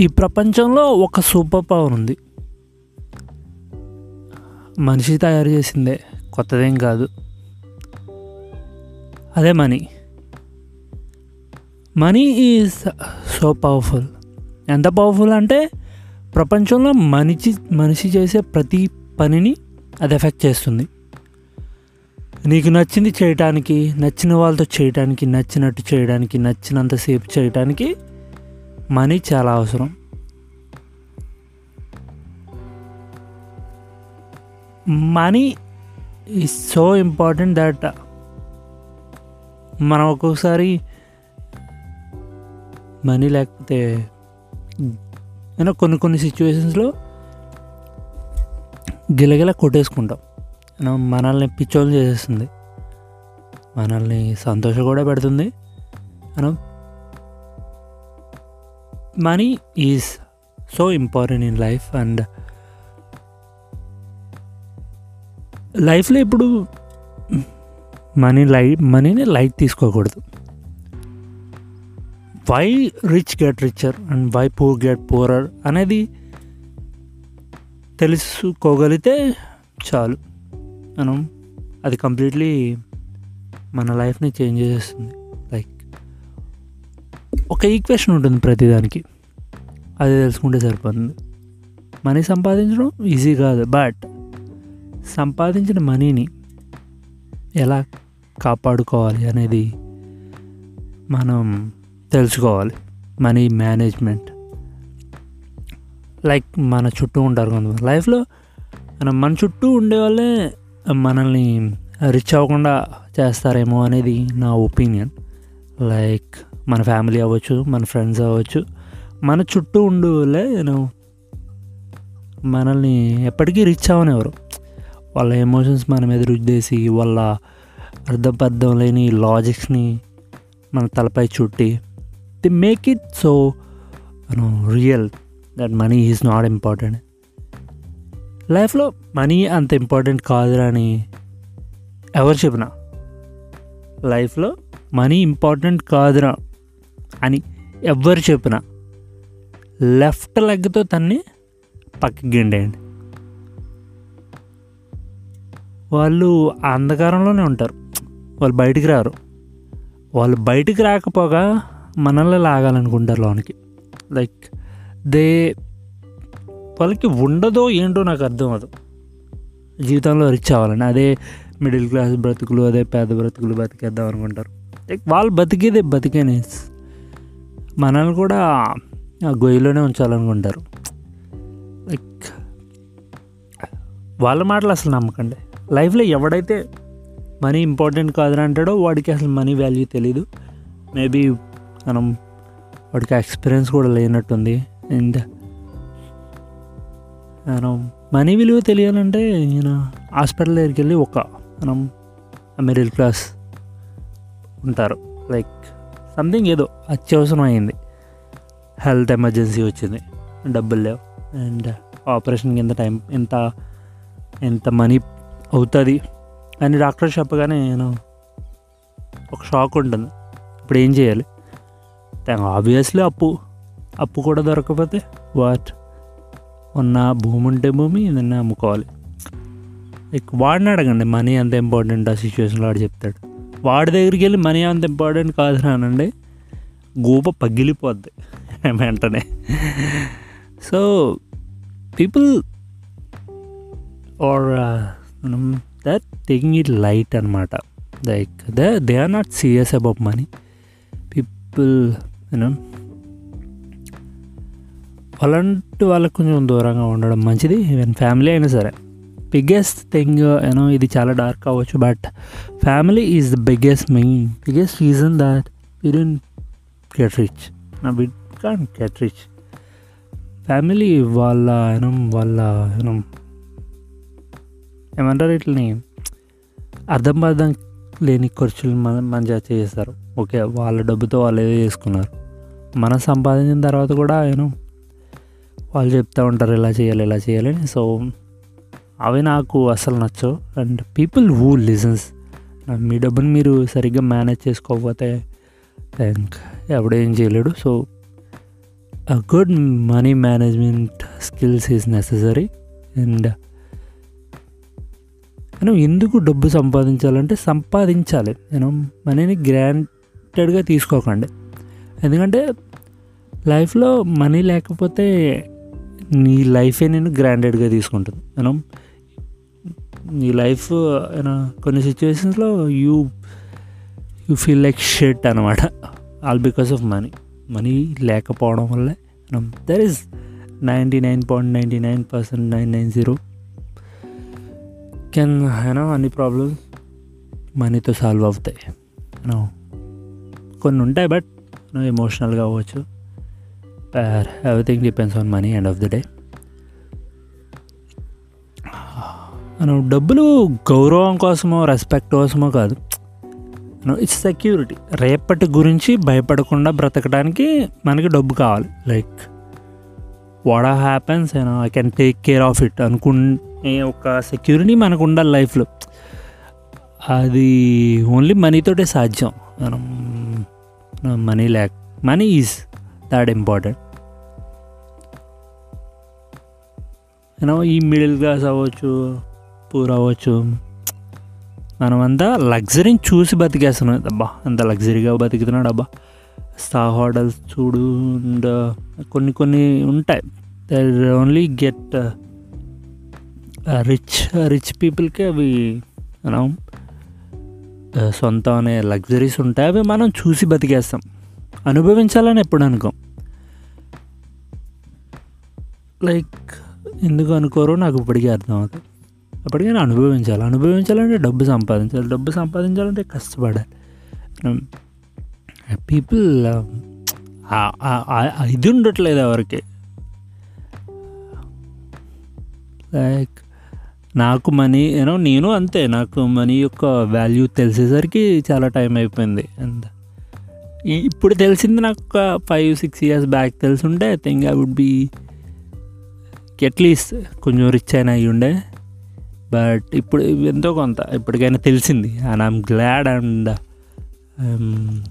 ఈ ప్రపంచంలో ఒక సూపర్ పవర్ ఉంది. మనిషి తయారు చేసిందే కొత్తదేం కాదు. అదే money. Money is so powerful. ఎంత పవర్ఫుల్ అంటే ప్రపంచంలో మనిషి మనిషి చేసే ప్రతి పనిని అది ఎఫెక్ట్ చేస్తుంది. నీకు నచ్చింది చేయటానికి నచ్చిన వాళ్ళతో చేయటానికి నచ్చినట్టు చేయడానికి నచ్చినంతసేపు చేయటానికి మనీ చాలా అవసరం. Money is so important that మనం ఒక్కొక్కసారి మనీ లేకపోతే అయినా కొన్ని కొన్ని సిచ్యువేషన్స్లో గిలగిల కొట్టేసుకుంటాం. మనల్ని పిచ్చోళ్ళు చేసేస్తుంది. మనల్ని సంతోషం కూడా పెడుతుంది. మనం money is so important in life and లైఫ్లో ఇప్పుడు మనీ లై మనీని లైట్ తీసుకోకూడదు. Why rich get richer and why poor get poorer అనేది తెలుసుకోగలిగితే చాలు. మనం అది కంప్లీట్లీ మన లైఫ్ని చేంజ్ చేసేస్తుంది ఒక ఈక్వేషన్ ఉంటుంది ప్రతిదానికి. అది తెలుసుకుంటే సరిపోతుంది. మనీ సంపాదించడం ఈజీ కాదు. బట్ సంపాదించిన మనీని ఎలా కాపాడుకోవాలి అనేది మనం తెలుసుకోవాలి. Money management. లైక్ మన చుట్టూ ఉంటారు కొంతమంది. లైఫ్లో మనం మన చుట్టూ ఉండే వాళ్ళే మనల్ని రిచ్ అవ్వకుండా చేస్తారేమో అనేది నా ఒపీనియన్ లైక్ మన ఫ్యామిలీ అవ్వచ్చు మన ఫ్రెండ్స్ అవ్వచ్చు మన చుట్టూ ఉండే వాళ్ళే నేను మనల్ని ఎప్పటికీ రిచ్ ఎవరు. వాళ్ళ ఎమోషన్స్ మన మీద రుద్దేసి వాళ్ళ అర్థం పర్థం లేని లాజిక్స్ని మన తలపై చుట్టి ది మేక్ ఇట్ సో మనం real that money is not important లైఫ్లో మనీ అంత ఇంపార్టెంట్ కాదురా అని ఎవరు చెప్పినా. లైఫ్లో మనీ ఇంపార్టెంట్ కాదురా. అని ఎవ్వరు చెప్పినా. లెఫ్ట్ లెగ్తో తన్ని పక్కకి గిండేయండి. వాళ్ళు అంధకారంలోనే ఉంటారు. వాళ్ళు బయటికి రారు. వాళ్ళు బయటికి రాకపోగా మనల్ని లాగాలనుకుంటారు లోనికి. లైక్ దే వాళ్ళకి ఉండదో ఏంటో నాకు అర్థం అవ్వదు. జీవితంలో రిచ్ అవ్వాలని. అదే మిడిల్ క్లాస్ బ్రతుకులు అదే పేద బ్రతుకులు బతికేద్దాం అనుకుంటారు. లైక్ వాళ్ళు బతికేదే బతికేనే. మనల్ని కూడా ఆ గొయ్యిలోనే ఉంచాలనుకుంటారు. లైక్ వాళ్ళ మాటలు అసలు నమ్మకండి. లైఫ్లో ఎవడైతే మనీ ఇంపార్టెంట్ కాదని అంటాడో వాడికి అసలు మనీ వాల్యూ తెలీదు. మేబీ మనం వాడికి ఎక్స్పీరియన్స్ కూడా లేనట్టుంది. అండ్ మనం మనీ విలువ తెలియాలంటే నేను హాస్పిటల్ దగ్గరికి వెళ్ళి ఒక మనం మిడిల్ క్లాస్ ఉంటారు. లైక్ సంథింగ్ ఏదో అత్యవసరం అయింది హెల్త్ ఎమర్జెన్సీ వచ్చింది. డబ్బులు లేవు. అండ్ ఆపరేషన్కి ఎంత టైం ఎంత ఎంత మనీ అవుతుంది. అని డాక్టర్ చెప్పగానే నేను ఒక షాక్ ఉంటుంది. ఇప్పుడు ఏం చేయాలి? ఆబ్వియస్లీ అప్పు అప్పు కూడా దొరకకపోతే వాట్ ఉన్న భూమి ఉంటే భూమి ఏదైనా అమ్ముకోవాలి. లైక్ వాడిని అడగండి మనీ అంత ఇంపార్టెంట్ ఆ సిచ్యువేషన్లో వాడు చెప్తాడు. వాడి దగ్గరికి వెళ్ళి మనీ అంత ఇంపార్టెంట్ కాదు గోప గూప పగిలిపోద్ది వెంటనే. So people are that taking it light అనమాట like they they are not serious about money people you know అలాంటి వాళ్ళకి కొంచెం దూరంగా ఉండడం మంచిది. ఈవెన్ ఫ్యామిలీ అయినా సరే. బిగ్గెస్ట్ థింగ్ యూనో ఇది చాలా డార్క్ అవ్వచ్చు but family is the biggest main biggest reason that we didn't get rich నా bid can get rich family వాళ్ళ యూనో వాళ్ళ యూనో ఏమంటారు ఇట్లని అర్థం అర్థం లేని ఖర్చులు మన మంచిగా చేస్తారు ఓకే వాళ్ళ డబ్బుతో వాళ్ళు ఏదో చేసుకున్నారు. మనం సంపాదించిన తర్వాత కూడా యూనో వాళ్ళు చెప్తూ ఉంటారు ఇలా చేయాలి ఇలా చేయాలని సో అవి నాకు అసలు నచ్చవు. And people who listens. మీ డబ్బుని మీరు సరిగ్గా మేనేజ్ చేసుకోకపోతే థ్యాంక్ ఎవడేం చేయలేడు. So a good money management skills is necessary and మనం ఎందుకు డబ్బు సంపాదించాలంటే సంపాదించాలి. నేను మనీని గ్రాంటెడ్గా తీసుకోకండి. ఎందుకంటే లైఫ్లో మనీ లేకపోతే నీ లైఫే నేను గ్రాండెడ్గా తీసుకుంటుంది మనం నీ లైఫ్ కొన్ని సిచ్యువేషన్స్లో you you feel like shit అనమాట all because of money. Money లేకపోవడం వల్లే there is ninety nine point ninety nine percent nine nine zero can అయినా అన్ని ప్రాబ్లమ్స్ మనీతో సాల్వ్ అవుతాయి. యూనో కొన్ని ఉంటాయి బట్ ఎమోషనల్గా అవ్వచ్చు. Everything depends on money end of the day మనం డబ్బులు గౌరవం కోసమో రెస్పెక్ట్ కోసమో కాదు. ఇట్స్ సెక్యూరిటీ రేపటి గురించి భయపడకుండా బ్రతకడానికి మనకి డబ్బు కావాలి. Like what happens I can take care of it అనుకునే ఒక సెక్యూరిటీ మనకు ఉండాలి లైఫ్లో అది ఓన్లీ మనీతోటే సాధ్యం. మనం money lack money is that important you know ఈ మిడిల్ క్లాస్ అవ్వచ్చు పూర్ అవ్వచ్చు మనమంతా లగ్జరీని చూసి బతికేస్తున్నాం. అబ్బా అంత లగ్జరీగా బతుకుతున్నాడు అబ్బా. స్టా హోటల్స్ చూడు అండ్ కొన్ని కొన్ని ఉంటాయి. There only get rich rich పీపుల్కి అవి మనం సొంతం అనే లగ్జరీస్ ఉంటాయి. అవి మనం చూసి బతికేస్తాం. అనుభవించాలని ఎప్పుడు అనుకోం. లైక్ ఎందుకు అనుకోరో నాకు ఇప్పటికీ అర్థం అవుతుంది అప్పటికైనా అనుభవించాలి. అనుభవించాలంటే డబ్బు సంపాదించాలి. డబ్బు సంపాదించాలంటే కష్టపడాలి. పీపుల్ ఇది ఉండట్లేదు ఎవరికి. లైక్ నాకు మనీ యూనో నేను అంతే. నాకు మనీ యొక్క వాల్యూ తెలిసేసరికి చాలా టైం అయిపోయింది. అంత ఇప్పుడు తెలిసింది నాకు ఒక ఫైవ్ సిక్స్ ఇయర్స్ బ్యాక్ తెలుసుంటే I think I would be at least కొంచెం రిచ్ అయినా అయ్యి ఉండే బట్ ఇప్పుడు ఎంతో కొంత ఇప్పటికైనా తెలిసింది. And I'm glad and I'm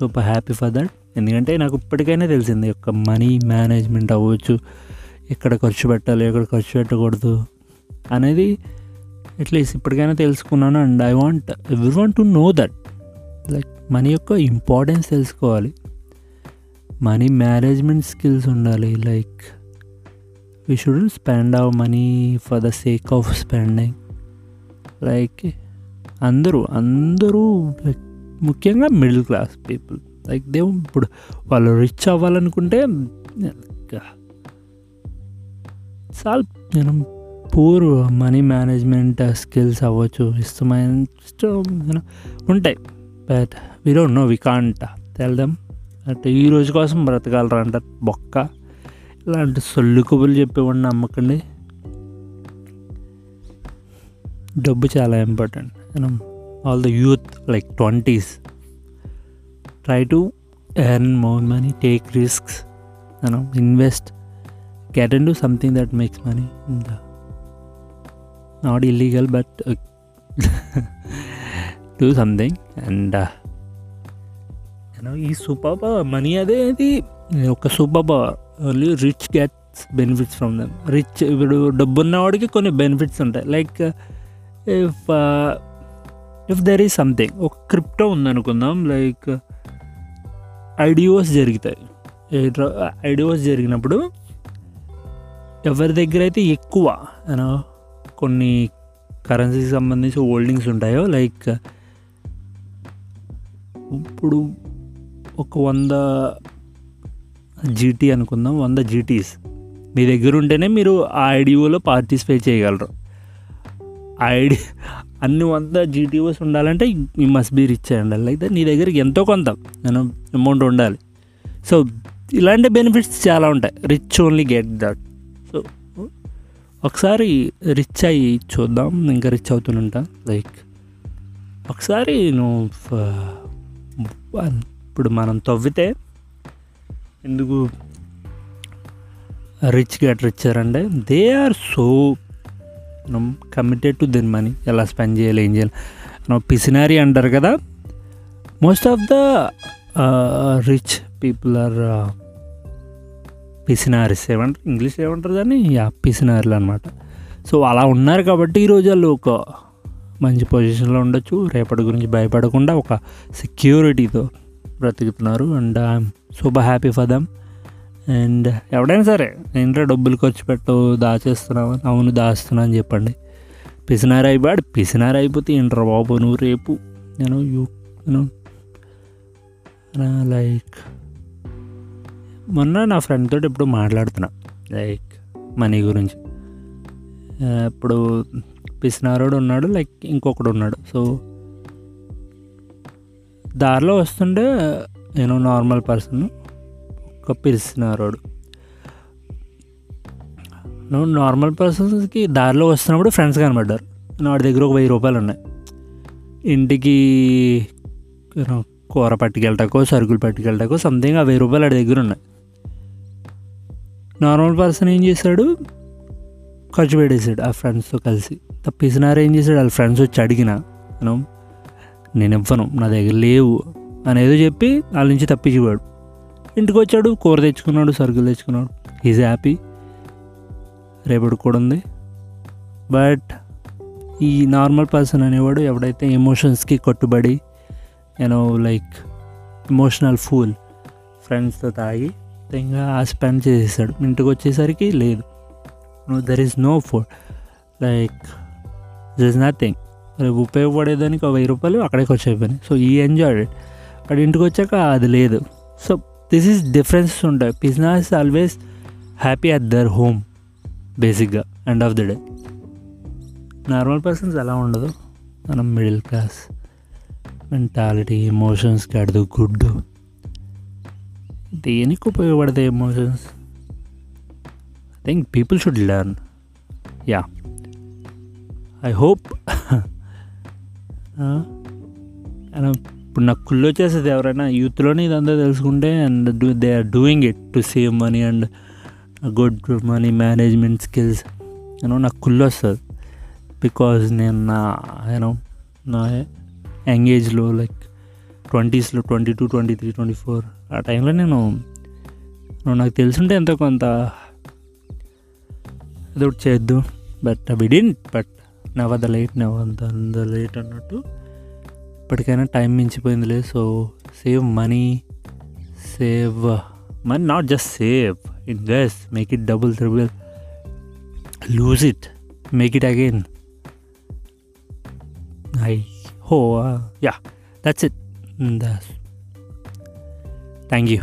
super happy for that ఎందుకంటే నాకు ఇప్పటికైనా తెలిసింది యొక్క మనీ మేనేజ్మెంట్ అవ్వచ్చు ఎక్కడ ఖర్చు పెట్టాలి ఎక్కడ ఖర్చు పెట్టకూడదు అనేది అట్లీస్ట్ ఇప్పటికైనా తెలుసుకున్నాను. And I want every want to know that like money యొక్క ఇంపార్టెన్స్ తెలుసుకోవాలి. మనీ మేనేజ్మెంట్ స్కిల్స్ ఉండాలి like we should spend our money for the sake of spending like అందరూ అందరూ లైక్ ముఖ్యంగా middle class people like they ఇప్పుడు వాళ్ళు rich అవ్వాలనుకుంటే చాలా నేను పూర్ మనీ మేనేజ్మెంట్ స్కిల్స్ అవ్వచ్చు ఇష్టమైన ఇష్టం ఉంటాయి. But we don't know we can't తెల్దాం అంటే ఈ రోజు కోసం బ్రతకాలరా అంటారు బొక్క. ఇలాంటి సొల్లు కబుర్లు చెప్పేవాడిని నమ్మకండి. డబ్బు చాలా important all the youth like twenties try to earn more money take risks మనం invest get and do something that makes money not illegal but do something and ఈ సూపర్ పవర్ మనీ అనేది ఒక super power only rich gets benefits from them rich ఇప్పుడు డబ్బు ఉన్నవాడికి కొన్ని benefits ఉంటాయి. Like if if there is something ఒక crypto ఉందనుకుందాం. లైక్ ఐడియోస్ జరుగుతాయి. ఐడియోస్ uh, జరిగినప్పుడు ఎవరి దగ్గర అయితే ఎక్కువ కొన్ని కరెన్సీకి సంబంధించి హోల్డింగ్స్ ఉంటాయో లైక్ ఇప్పుడు ఒక వంద జీటీ అనుకుందాం వంద జీటీస్ మీ దగ్గర ఉంటేనే మీరు ఆ ఐడిఓలో పార్టిసిపేట్ చేయగలరు. ఐడి అన్ని వంద జీటీఓస్ ఉండాలంటే యూ మస్ట్ బీ రిచ్ అండి అయితే నీ దగ్గర ఎంతో కొంత నేను అమౌంట్ ఉండాలి. సో ఇలాంటి బెనిఫిట్స్ చాలా ఉంటాయి. Rich only get that so ఒకసారి రిచ్ అయ్యి చూద్దాం ఇంకా రిచ్ అవుతుంటా లైక్ ఒకసారి నువ్వు ఇప్పుడు మనం తవ్వితే ఎందుకు? రిచ్ గెట్ రిచ్చర్ అంటే దే ఆర్ సో మనం కమిటెడ్ టు దెన్ మనీ ఎలా స్పెండ్ చేయాలి ఏం చేయాలి? మనం పిసినారీ అంటారు కదా most of the rich people are పిసినారిస్. ఏమంటారు? ఇంగ్లీష్ ఏమంటారు దాన్ని? యా పిసినారులు అనమాట సో అలా ఉన్నారు కాబట్టి ఈరోజు వాళ్ళు ఒక మంచి పొజిషన్లో ఉండొచ్చు. రేపటి గురించి భయపడకుండా ఒక సెక్యూరిటీతో బ్రతుకుతున్నారు and I'm super happy for them. And ఎవడైనా సరే ఏంటో డబ్బులు ఖర్చు పెట్టు దాచేస్తున్నావు అవును దాస్తున్నా అని చెప్పండి. పిసినారు అయిపోయాడు పిసినారు అయిపోతే ఏంట్రా బాబు నువ్వు రేపు? నేను యూ నేను లైక్. మొన్న నా ఫ్రెండ్ తోటి ఇప్పుడు మాట్లాడుతున్నా లైక్ మనీ గురించి. ఇప్పుడు పిసినారోడు ఉన్నాడు లైక్ ఇంకొకడు ఉన్నాడు. సో దారిలో వస్తుంటే నేను నార్మల్ పర్సన్ ఒక పిలిచినారోడు. నువ్వు నార్మల్ పర్సన్స్కి దారిలో వస్తున్నప్పుడు ఫ్రెండ్స్ కనబడ్డారు. వాడి దగ్గర ఒక వెయ్యి రూపాయలు ఉన్నాయి. ఇంటికి కూర పట్టుకెళ్ళటకో సరుకులు పట్టుకెళ్ళటకో సంథింగ్ ఆ వెయ్యి రూపాయలు వాడి దగ్గర ఉన్నాయి. నార్మల్ పర్సన్ ఏం చేశాడు? ఖర్చు పెట్టేశాడు ఆ ఫ్రెండ్స్తో కలిసి. తప్పిసినారు ఏం చేశాడు? వాళ్ళ ఫ్రెండ్స్ వచ్చి అడిగిన నేను ఇవ్వను నా దగ్గర లేవు అనేది చెప్పి వాళ్ళ నుంచి తప్పించేవాడు. ఇంటికి వచ్చాడు కూర తెచ్చుకున్నాడు సరుకులు తెచ్చుకున్నాడు. ఈజ్ హ్యాపీ రేపటి కూడా ఉంది. బట్ ఈ నార్మల్ పర్సన్ అనేవాడు ఎవడైతే ఎమోషన్స్కి కట్టుబడి యూనో లైక్ ఎమోషనల్ ఫూల్ ఫ్రెండ్స్తో తాగి ఇంకా ఆ స్పెండ్ చేసేసాడు. ఇంటికి వచ్చేసరికి లేదు. No there is no food like there is nothing రేపు ఉపయోగపడేదానికి ఒక వెయ్యి రూపాయలు అక్కడే ఖర్చు అయిపోయినాయి సో ఈ ఎంజాయ్ అక్కడ ఇంటికి వచ్చాక అది లేదు. సో దిస్ ఈస్ డిఫరెన్స్ ఉంటాయి. Business always happy at there home బేసిక్గా end of the day normal persons ఎలా ఉండదు? మనం మిడిల్ క్లాస్ మెంటాలిటీ ఎమోషన్స్ కడదు గుడ్ దేనికి ఉపయోగపడతాయి emotions I think people should learn ya I hope ఇప్పుడు నాకు కుళ్ళు వచ్చేస్తుంది ఎవరైనా యూత్లోనే ఇదంతా తెలుసుకుంటే and do they are doing it to save money and good money management skills. You know నాకు కుళ్ళు వస్తుంది. బికాజ్ నేను నా యూనో నా యంగ్ ఏజ్లో like ట్వంటీస్లో twenty two twenty three twenty four ఆ టైంలో నేను నాకు తెలుసుంటే ఎంతో కొంత ఏదో చేద్దు but within but never the late never the late అన్నట్టు ఇప్పటికైనా టైం మించిపోయింది లేదు so save money save money not just save invest make it double triple lose it make it again I hope ya that's it thank you